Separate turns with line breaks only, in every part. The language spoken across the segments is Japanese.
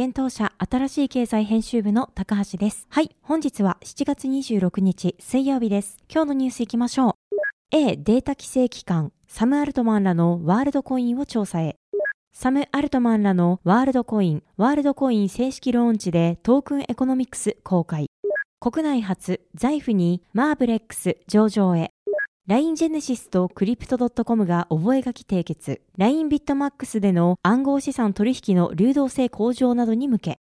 現当社新しい経済編集部の高橋です。はい、本日は7月26日水曜日です。今日のニュースいきましょう。A データ規制機関サム・アルトマンらのワールドコインを調査へ。サム・アルトマンらのワールドコイン、ワールドコイン正式ローンチでトークンエコノミクス公開。国内初、 Zaifにマーブレックス上場へ。LINE ジェネシスとクリプト .com が覚書締結。LINE ビットマックスでの暗号資産取引の流動性向上などに向け。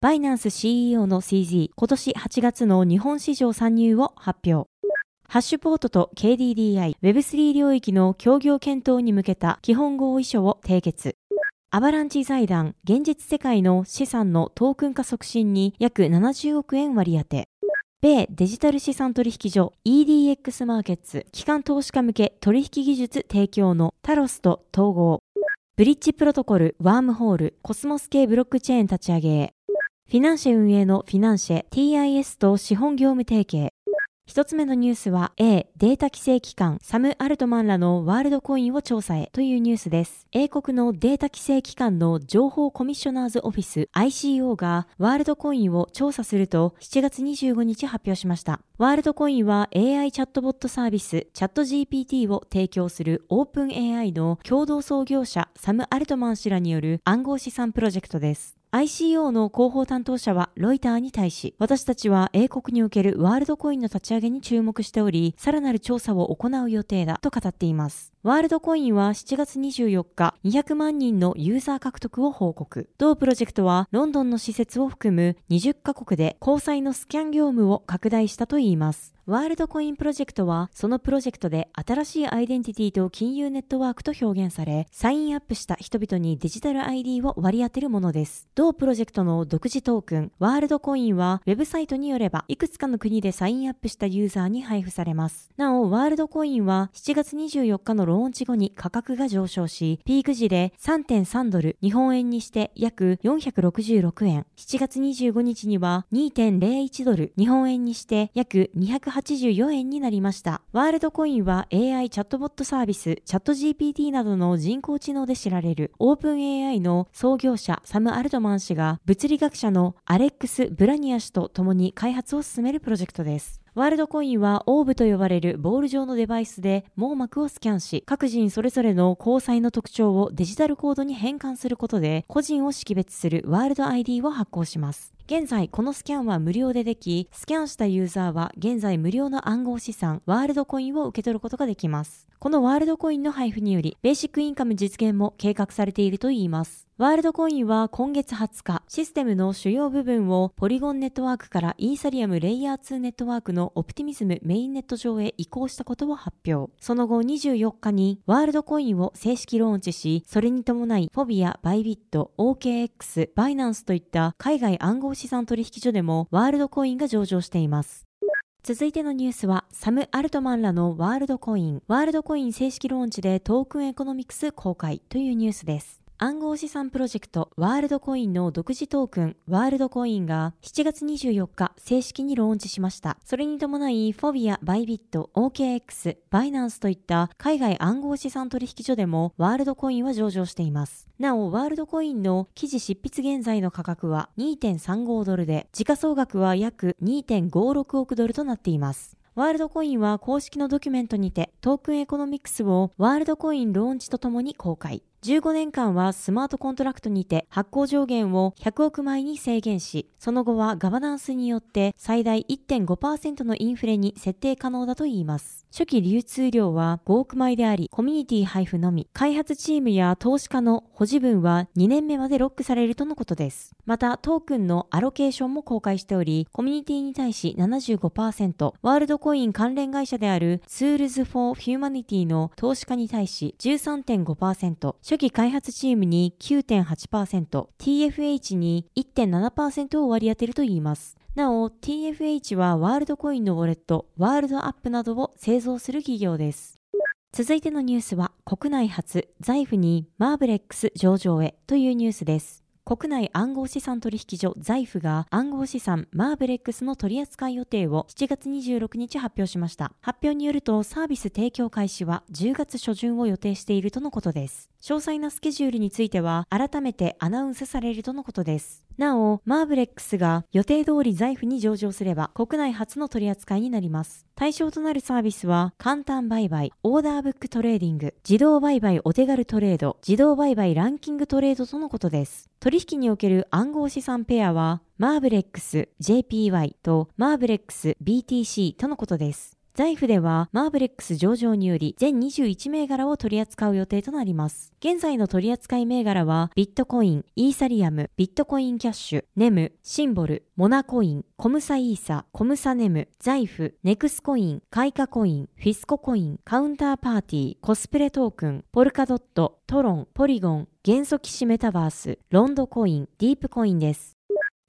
バイナンス CEO の CZ 今年8月の日本市場参入を発表。ハッシュポートと KDDI、Web3 領域の協業検討に向けた基本合意書を締結。アバランチ財団、現実世界の資産のトークン化促進に約70億円割り当て。米デジタル資産取引所 EDX マーケッツ機関投資家向け取引技術提供のタロスと統合。ブリッジプロトコルワームホールコスモス系ブロックチェーン立ち上げフィナンシェ運営のフィナンシェ TIS と資本業務提携。一つ目のニュースは A データ規制機関サム・アルトマンらのワールドコインを調査へというニュースです。英国のデータ規制機関の情報コミッショナーズオフィス ICO がワールドコインを調査すると7月25日発表しました。ワールドコインは AI チャットボットサービスチャット GPT を提供するオープン AI の共同創業者サム・アルトマン氏らによる暗号資産プロジェクトです。ICO の広報担当者はロイターに対し、私たちは英国におけるワールドコインの立ち上げに注目しており、さらなる調査を行う予定だと語っています。ワールドコインは7月24日、200万人のユーザー獲得を報告。同プロジェクトは、ロンドンの施設を含む20カ国で交際のスキャン業務を拡大したといいます。ワールドコインプロジェクトは、そのプロジェクトで新しいアイデンティティと金融ネットワークと表現され、サインアップした人々にデジタル ID を割り当てるものです。同プロジェクトの独自トークン、ワールドコインは、ウェブサイトによれば、いくつかの国でサインアップしたユーザーに配布されます。なお、ワールドコインは、7月24日のロンローンチ後に価格が上昇し、ピーク時で3.3ドル、日本円にして約466円。7月25日には2.01ドル、日本円にして約284円になりました。ワールドコインは AI チャットボットサービス、チャット GPT などの人工知能で知られるオープン AI の創業者サム・アルトマン氏が物理学者のアレックス・ブラニア氏と共に開発を進めるプロジェクトです。ワールドコインはオーブと呼ばれるボール状のデバイスで網膜をスキャンし、各人それぞれの交際の特徴をデジタルコードに変換することで、個人を識別するワールド ID を発行します。現在、このスキャンは無料ででき、スキャンしたユーザーは現在無料の暗号資産、ワールドコインを受け取ることができます。このワールドコインの配布により、ベーシックインカム実現も計画されているといいます。ワールドコインは今月20日、システムの主要部分をポリゴンネットワークからイーサリアムレイヤー2ネットワークのオプティミズムメインネット上へ移行したことを発表。その後24日にワールドコインを正式ローンチし、それに伴いフォビア、バイビット、OKX、バイナンスといった海外暗号資産取引所でもワールドコインが上場しています。続いてのニュースは、サム・アルトマンらのワールドコイン、ワールドコイン正式ローンチでトークンエコノミクス公開というニュースです。暗号資産プロジェクトワールドコインの独自トークンワールドコインが7月24日正式にローンチしました。それに伴いフォビやバイビット、OKX、バイナンスといった海外暗号資産取引所でもワールドコインは上場しています。なお、ワールドコインの記事執筆現在の価格は2.35ドルで、時価総額は約2.56億ドルとなっています。ワールドコインは公式のドキュメントにてトークンエコノミクスをワールドコインローンチとともに公開。15年間はスマートコントラクトにて発行上限を100億枚に制限し、その後はガバナンスによって最大1.5%のインフレに設定可能だといいます。初期流通量は5億枚であり、コミュニティ配布のみ、開発チームや投資家の保持分は2年目までロックされるとのことです。また、トークンのアロケーションも公開しており、コミュニティに対し75%、ワールドコイン関連会社であるツールズ・フォー・ヒューマニティの投資家に対し13.5%、初期開発チームに9.8%、TFH に1.7%を割り当てるといいます。なお、TFH はワールドコインのウォレット、ワールドアップなどを製造する企業です。続いてのニュースは、国内初、 Zaif にマーブレックス上場へというニュースです。国内暗号資産取引所 Zaif が暗号資産マーブレックスの取扱い予定を7月26日発表しました。発表によるとサービス提供開始は10月初旬を予定しているとのことです。詳細なスケジュールについては改めてアナウンスされるとのことです。なお、マーブレックスが予定通り Zaif に上場すれば国内初の取り扱いになります。対象となるサービスは簡単売買、オーダーブックトレーディング、自動売買お手軽トレード、自動売買ランキングトレードとのことです。取引における暗号資産ペアはマーブレックス JPY とマーブレックス BTC とのことです。財布ではマーブレックス上場により全21銘柄を取り扱う予定となります。現在の取り扱い銘柄はビットコイン、イーサリアム、ビットコインキャッシュ、ネム、シンボル、モナコイン、コムサイーサ、コムサネム、財布、ネクスコイン、カイカコイン、フィスココイン、カウンターパーティー、コスプレトークン、ポルカドット、トロン、ポリゴン、元素騎士メタバース、ロンドコイン、ディープコインです。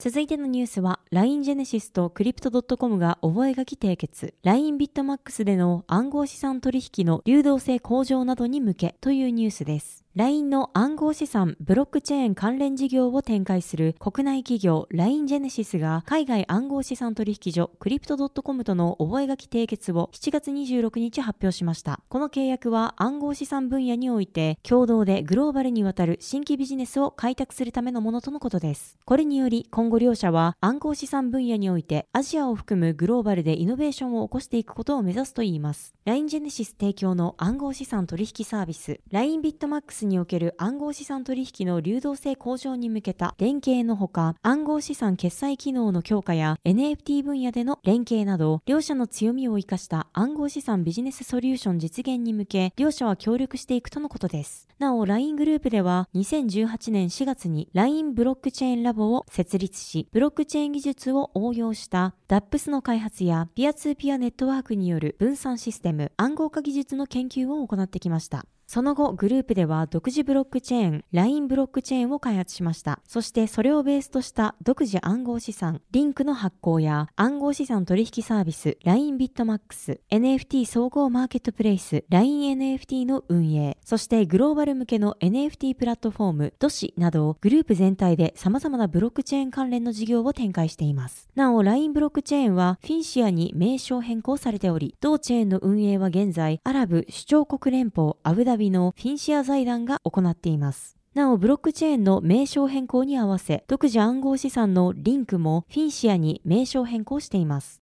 続いてのニュースは LINE ジェネシスとクリプト .com が覚書締結 LINE ビットマックスでの暗号資産取引の流動性向上などに向けというニュースです。LINE の暗号資産ブロックチェーン関連事業を展開する国内企業 LINE ジェネシスが海外暗号資産取引所クリプト .com との覚書締結を7月26日発表しました。この契約は暗号資産分野において共同でグローバルにわたる新規ビジネスを開拓するためのものとのことです。これにより今後両社は暗号資産分野においてアジアを含むグローバルでイノベーションを起こしていくことを目指すといいます。LINE ジェネシス提供の暗号資産取引サービス LINE ビットマックスにおける暗号資産取引の流動性向上に向けた連携のほか、暗号資産決済機能の強化や NFT 分野での連携など、両社の強みを生かした暗号資産ビジネスソリューション実現に向け、両社は協力していくとのことです。なお、LINE グループでは2018年4月に LINE ブロックチェーンラボを設立し、ブロックチェーン技術を応用した DAPS の開発やピアツーピアネットワークによる分散システム、暗号化技術の研究を行ってきました。その後、グループでは独自ブロックチェーン、LINE ブロックチェーンを開発しました。そしてそれをベースとした独自暗号資産、リンクの発行や暗号資産取引サービス、LINE ビットマックス、NFT 総合マーケットプレイス、LINE NFT の運営、そしてグローバル向けの NFT プラットフォーム、ドシなどグループ全体で様々なブロックチェーン関連の事業を展開しています。なお、LINE ブロックチェーンはフィンシアに名称変更されており、同チェーンの運営は現在、アラブ首長国連邦アブダビびのフィンシア財団が行っています。なお、ブロックチェーンの名称変更に合わせ、独自暗号資産のリンクもフィンシアに名称変更しています。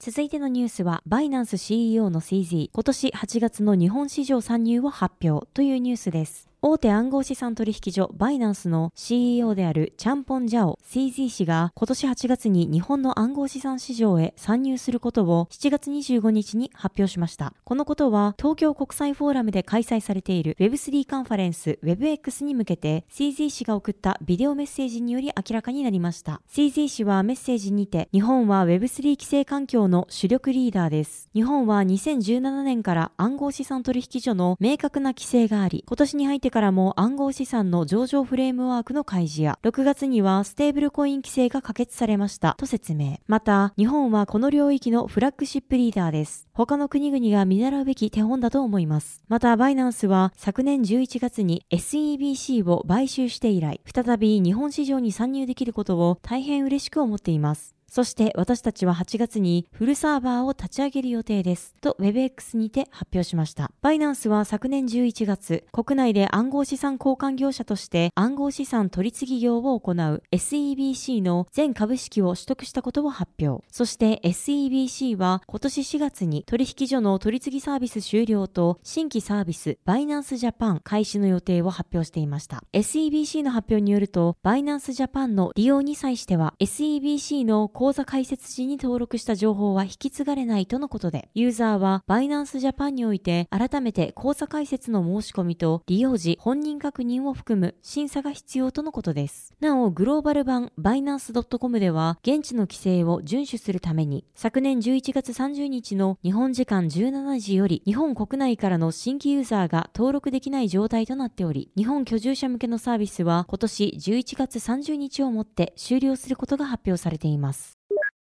続いてのニュースは、バイナンス CEO の CZ、今年8月の日本市場参入を発表というニュースです。大手暗号資産取引所バイナンスの CEO であるチャンポン・ジャオ CZ 氏が今年8月に日本の暗号資産市場へ参入することを7月25日に発表しました。このことは東京国際フォーラムで開催されている Web3 カンファレンス WebX に向けて CZ 氏が送ったビデオメッセージにより明らかになりました。CZ 氏はメッセージにて日本は Web3 規制環境の主力リーダーです。日本は2017年から暗号資産取引所の明確な規制があり、今年に入ってからも暗号資産の上場フレームワークの開示や、6月にはステーブルコイン規制が可決されましたと説明。また、日本はこの領域のフラッグシップリーダーです。他の国々が見習うべき手本だと思います。また、バイナンスは昨年11月に SEBC を買収して以来、再び日本市場に参入できることを大変嬉しく思っています。そして私たちは8月にフルサーバーを立ち上げる予定です。と WebX にて発表しました。バイナンスは昨年11月、国内で暗号資産交換業者として暗号資産取次業を行う SEBC の全株式を取得したことを発表。そして SEBC は今年4月に取引所の取次サービス終了と新規サービスバイナンスジャパン開始の予定を発表していました。SEBC の発表によると、バイナンスジャパンの利用に際しては SEBC の口座開設時に登録した情報は引き継がれないとのことで、ユーザーはバイナンスジャパンにおいて改めて口座開設の申し込みと利用時本人確認を含む審査が必要とのことです。なお、グローバル版バイナンス .com では現地の規制を遵守するために、昨年11月30日の日本時間17時より日本国内からの新規ユーザーが登録できない状態となっており、日本居住者向けのサービスは今年11月30日をもって終了することが発表されています。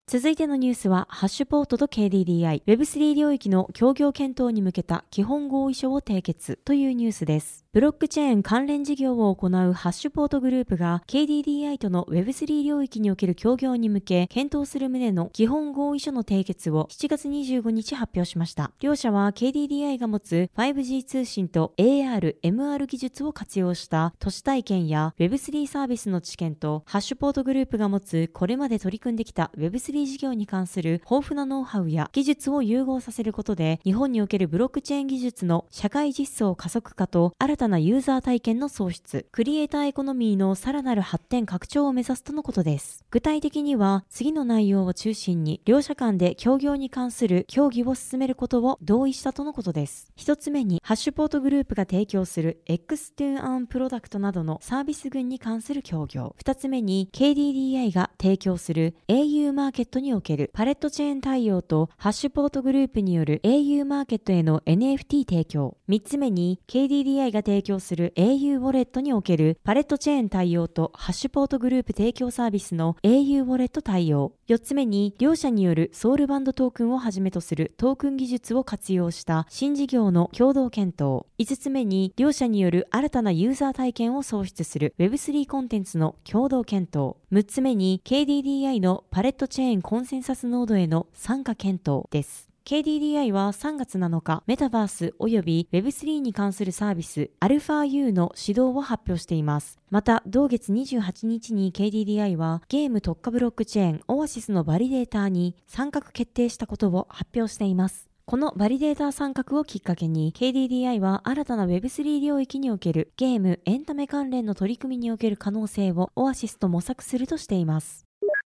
続いてのニュースは、ハッシュポートと KDDI、Web3 領域の協業検討に向けた基本合意書を締結というニュースです。ブロックチェーン関連事業を行うハッシュポートグループが KDDI との Web3 領域における協業に向け検討する旨の基本合意書の締結を7月25日発表しました。両社は KDDI が持つ 5G 通信と AR、MR 技術を活用した都市体験や Web3 サービスの知見とハッシュポートグループが持つこれまで取り組んできた Web3 事業に関する豊富なノウハウや技術を融合させることで日本におけるブロックチェーン技術の社会実装加速化と新なユーザー体験の創出、クリエイターエコノミーのさらなる発展拡張を目指すとのことです。具体的には、次の内容を中心に、両者間で協業に関する協議を進めることを同意したとのことです。一つ目に、ハッシュポートグループが提供する X2An プロダクトなどのサービス群に関する協業。二つ目に、KDDI が提供する au マーケットにおけるパレットチェーン対応とハッシュポートグループによる au マーケットへの NFT 提供。三つ目に、KDDI が提提供するする au ウォレットにおけるパレットチェーン対応とハッシュポートグループ提供サービスの au ウォレット対応。4つ目に、両社によるソウルバンドトークンをはじめとするトークン技術を活用した新事業の共同検討。5つ目に、両社による新たなユーザー体験を創出する Web3 コンテンツの共同検討。6つ目に、KDDI のパレットチェーンコンセンサスノードへの参加検討です。KDDI は3月7日、メタバース及び Web3 に関するサービス αU の始動を発表しています。また、同月28日に KDDI はゲーム特化ブロックチェーンオアシスのバリデーターに参画決定したことを発表しています。このバリデーター参画をきっかけに KDDI は新たな Web3 領域におけるゲーム、エンタメ関連の取り組みにおける可能性をオアシスと模索するとしています。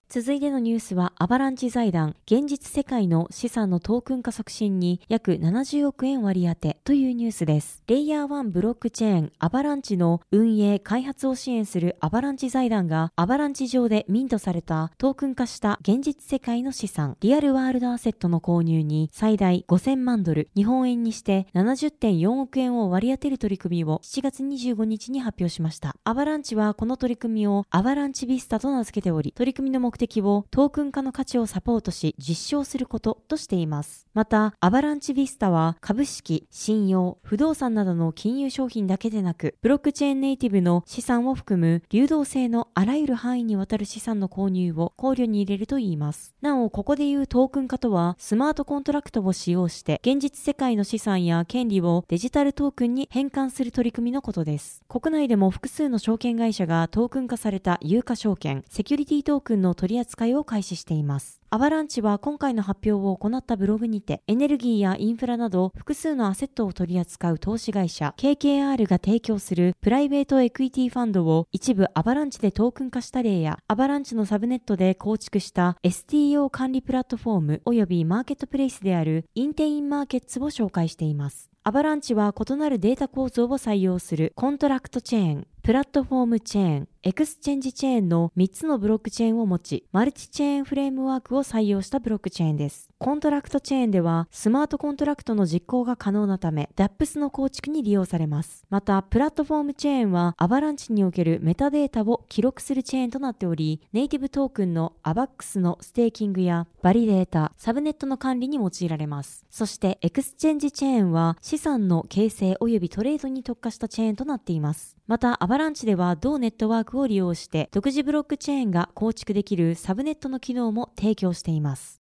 続いてのニュースは、アバランチ財団、現実世界の資産のトークン化促進に約70億円割り当てというニュースです。レイヤー1ブロックチェーン、アバランチの運営、開発を支援するアバランチ財団が、アバランチ上でミントされたトークン化した現実世界の資産、リアルワールドアセットの購入に最大5000万ドル、日本円にして70.4億円を割り当てる取り組みを7月25日に発表しました。アバランチはこの取り組みをアバランチビスタと名付けており、取り組みの目目的をトークン化の価値をサポートし実証することとしています。また、アバランチビスタは株式、信用、不動産などの金融商品だけでなく、ブロックチェーンネイティブの資産を含む流動性のあらゆる範囲にわたる資産の購入を考慮に入れるといいます。なお、ここでいうトークン化とは、スマートコントラクトを使用して、現実世界の資産や権利をデジタルトークンに変換する取り組みのことです。国内でも複数の証券会社がトークン化された有価証券、セキュリティトークンの取り取り扱いを開始しています。アバランチは今回の発表を行ったブログにて、エネルギーやインフラなど複数のアセットを取り扱う投資会社 KKR が提供するプライベートエクイティファンドを一部アバランチでトークン化した例や、アバランチのサブネットで構築した STO 管理プラットフォーム及びマーケットプレイスであるインテインマーケッツを紹介しています。アバランチは異なるデータ構造を採用するコントラクトチェーン、プラットフォームチェーン、エクスチェンジチェーンの3つのブロックチェーンを持ち、マルチチェーンフレームワークを採用したブロックチェーンです。コントラクトチェーンでは、スマートコントラクトの実行が可能なため、 DApps の構築に利用されます。また、プラットフォームチェーンは、アバランチにおけるメタデータを記録するチェーンとなっており、ネイティブトークンの AVAX のステーキングや、バリデータ、サブネットの管理に用いられます。そして、エクスチェンジチェーンは、資産の形成及びトレードに特化したチェーンとなっています。また、アバランチでは同ネットワークを利用して独自ブロックチェーンが構築できるサブネットの機能も提供しています。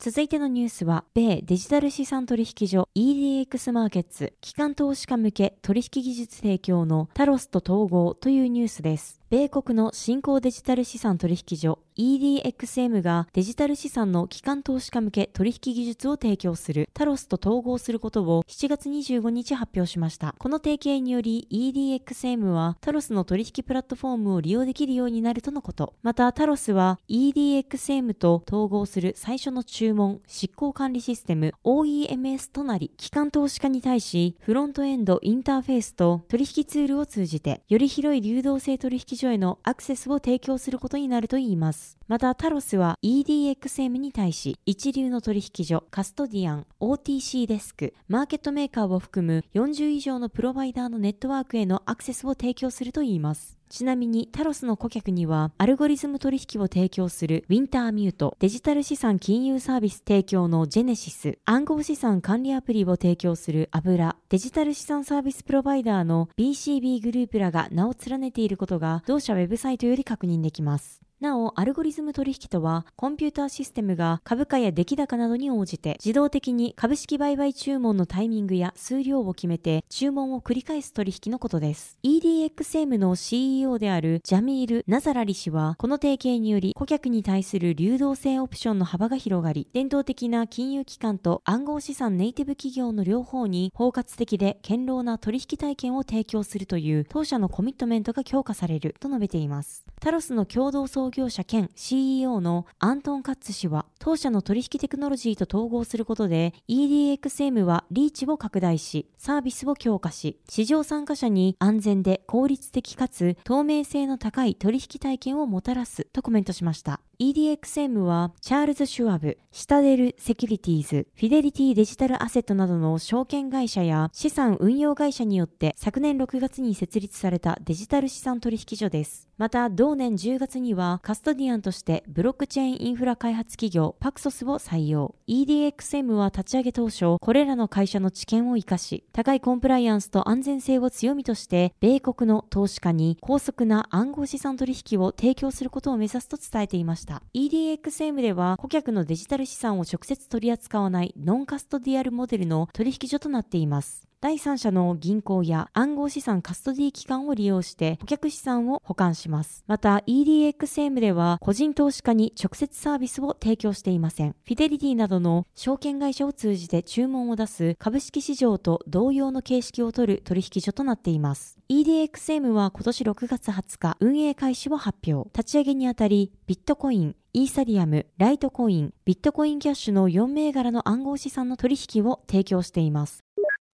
続いてのニュースは、米デジタル資産取引所 EDX マーケッツ、機関投資家向け取引技術提供のタロスと統合というニュースです。米国の新興デジタル資産取引所 EDXM がデジタル資産の機関投資家向け取引技術を提供するタロスと統合することを7月25日発表しました。この提携により EDXM はタロスの取引プラットフォームを利用できるようになるとのこと。またタロスは EDXM と統合する最初の注文執行管理システム OEMS となり、機関投資家に対しフロントエンドインターフェースと取引ツールを通じてより広い流動性取引所へのアクセスを提供することになるといいます。またタロスは EDXM に対し一流の取引所、カストディアン、OTC デスク、マーケットメーカーを含む40以上のプロバイダーのネットワークへのアクセスを提供するといいます。ちなみにタロスの顧客にはアルゴリズム取引を提供するウィンターミュート、デジタル資産金融サービス提供のジェネシス、暗号資産管理アプリを提供するアブラ、デジタル資産サービスプロバイダーの BCB グループらが名を連ねていることが同社ウェブサイトより確認できます。なお、アルゴリズム取引とは、コンピューターシステムが株価や出来高などに応じて、自動的に株式売買注文のタイミングや数量を決めて、注文を繰り返す取引のことです。EDXM の CEO であるジャミール・ナザラリ氏は、この提携により、顧客に対する流動性オプションの幅が広がり、伝統的な金融機関と暗号資産ネイティブ企業の両方に包括的で堅牢な取引体験を提供するという当社のコミットメントが強化されると述べています。タロスの共同創創業者兼 CEO のアントン・カッツ氏は、当社の取引テクノロジーと統合することで EDXM はリーチを拡大し、サービスを強化し、市場参加者に安全で効率的かつ透明性の高い取引体験をもたらすとコメントしました。EDXM は、チャールズ・シュワブ、シタデル・セキュリティーズ、フィデリティ・デジタル・アセットなどの証券会社や資産運用会社によって昨年6月に設立されたデジタル資産取引所です。また、同年10月にはカストディアンとしてブロックチェーンインフラ開発企業パクソスを採用。EDXM は立ち上げ当初、これらの会社の知見を活かし、高いコンプライアンスと安全性を強みとして、米国の投資家に高速な暗号資産取引を提供することを目指すと伝えていま。した。EDXM では顧客のデジタル資産を直接取り扱わないノンカストディアルモデルの取引所となっています。第三者の銀行や暗号資産カストディ機関を利用して顧客資産を保管します。また EDXM では個人投資家に直接サービスを提供していません。フィデリティなどの証券会社を通じて注文を出す株式市場と同様の形式をとる取引所となっています。EDXM は今年6月20日運営開始を発表。立ち上げにあたりビットコイン、イーサリアム、ライトコイン、ビットコインキャッシュの4銘柄の暗号資産の取引を提供しています。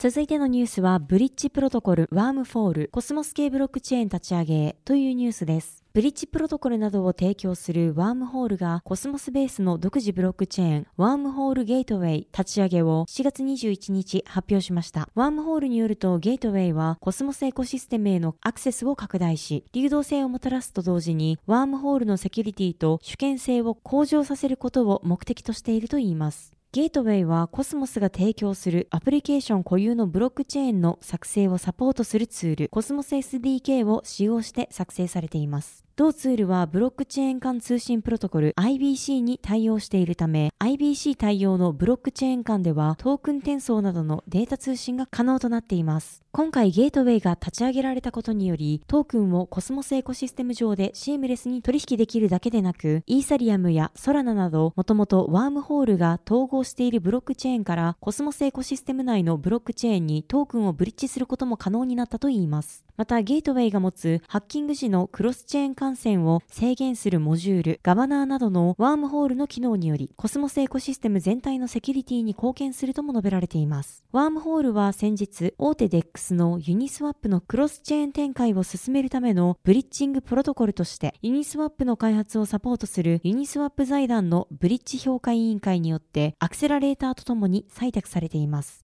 続いてのニュースは、ブリッジプロトコル、ワームホール、コスモス系ブロックチェーン立ち上げというニュースです。ブリッジプロトコルなどを提供するワームホールがコスモスベースの独自ブロックチェーンワームホールゲートウェイ立ち上げを7月21日発表しました。ワームホールによるとゲートウェイはコスモスエコシステムへのアクセスを拡大し、流動性をもたらすと同時にワームホールのセキュリティと主権性を向上させることを目的としているといいます。ゲートウェイはコスモスが提供するアプリケーション固有のブロックチェーンの作成をサポートするツール、コスモス SDK を使用して作成されています。同ツールはブロックチェーン間通信プロトコル IBC に対応しているため、IBC 対応のブロックチェーン間ではトークン転送などのデータ通信が可能となっています。今回ゲートウェイが立ち上げられたことにより、トークンをコスモスエコシステム上でシームレスに取引できるだけでなく、イーサリアムやソラナなど、もともとワームホールが統合しているブロックチェーンからコスモスエコシステム内のブロックチェーンにトークンをブリッジすることも可能になったといいます。また、ゲートウェイが持つハッキング時のクロスチェーン感染を制限するモジュール、ガバナーなどのワームホールの機能により、コスモスエコシステム全体のセキュリティに貢献するとも述べられています。ワームホールは先日、大手 DEX のユニスワップのクロスチェーン展開を進めるためのブリッジングプロトコルとして、ユニスワップの開発をサポートするユニスワップ財団のブリッジ評価委員会によってアクセラレーターとともに採択されています。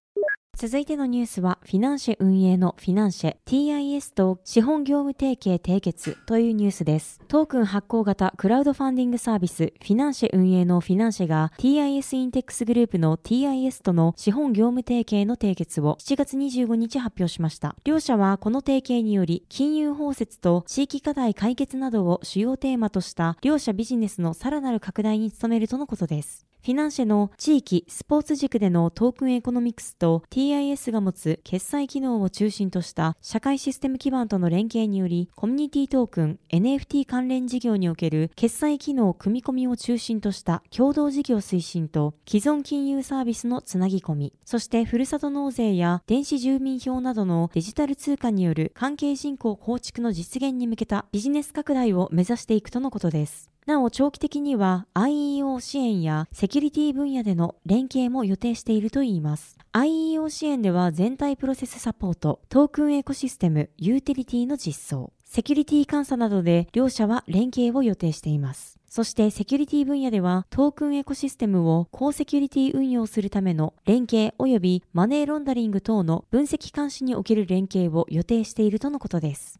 続いてのニュースは、フィナンシェ運営のフィナンシェ TIS と資本業務提携締結というニュースです。トークン発行型クラウドファンディングサービス、フィナンシェ運営のフィナンシェが TIS インテックスグループの TIS との資本業務提携の締結を7月25日発表しました。両社はこの提携により、金融包摂と地域課題解決などを主要テーマとした両社ビジネスのさらなる拡大に努めるとのことです。フィナンシェの地域、スポーツ軸でのトークンエコノミクスと TIS が持つ決済機能を中心とした社会システム基盤との連携により、コミュニティトークン、NFT 関連事業における決済機能組み込みを中心とした共同事業推進と既存金融サービスのつなぎ込み、そしてふるさと納税や電子住民票などのデジタル通貨による関係人口構築の実現に向けたビジネス拡大を目指していくとのことです。なお長期的には IEO 支援やセキュリティ分野での連携も予定しているといいます。IEO 支援では全体プロセスサポート、トークンエコシステム、ユーティリティの実装、セキュリティ監査などで両社は連携を予定しています。そしてセキュリティ分野ではトークンエコシステムを高セキュリティ運用するための連携及びマネーロンダリング等の分析監視における連携を予定しているとのことです。